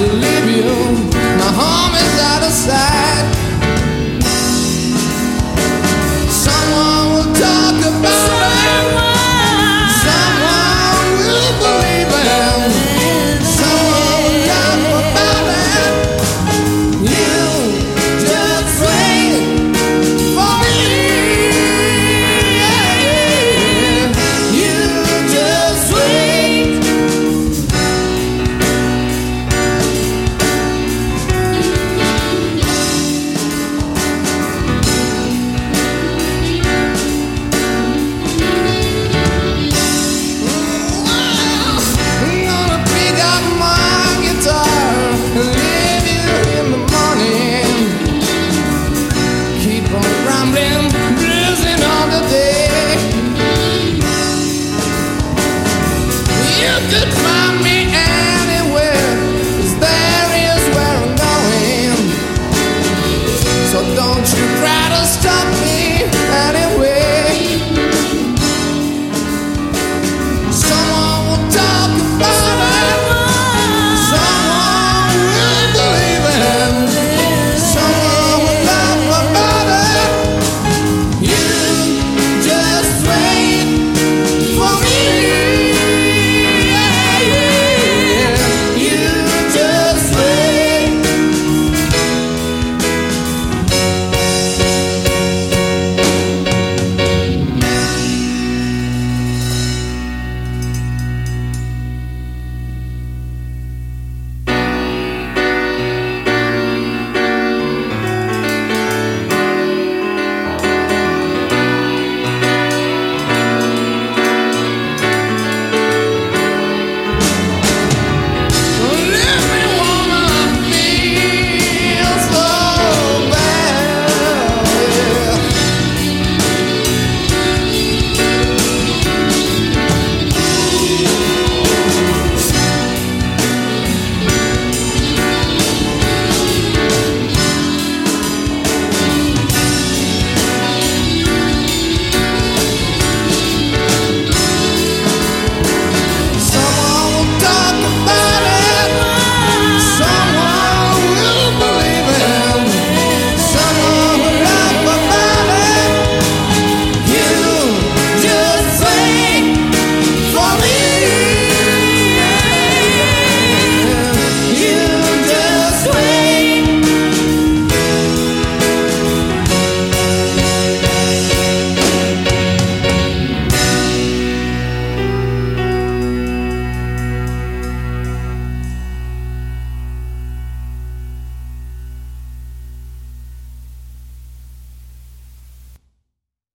to leave you. my home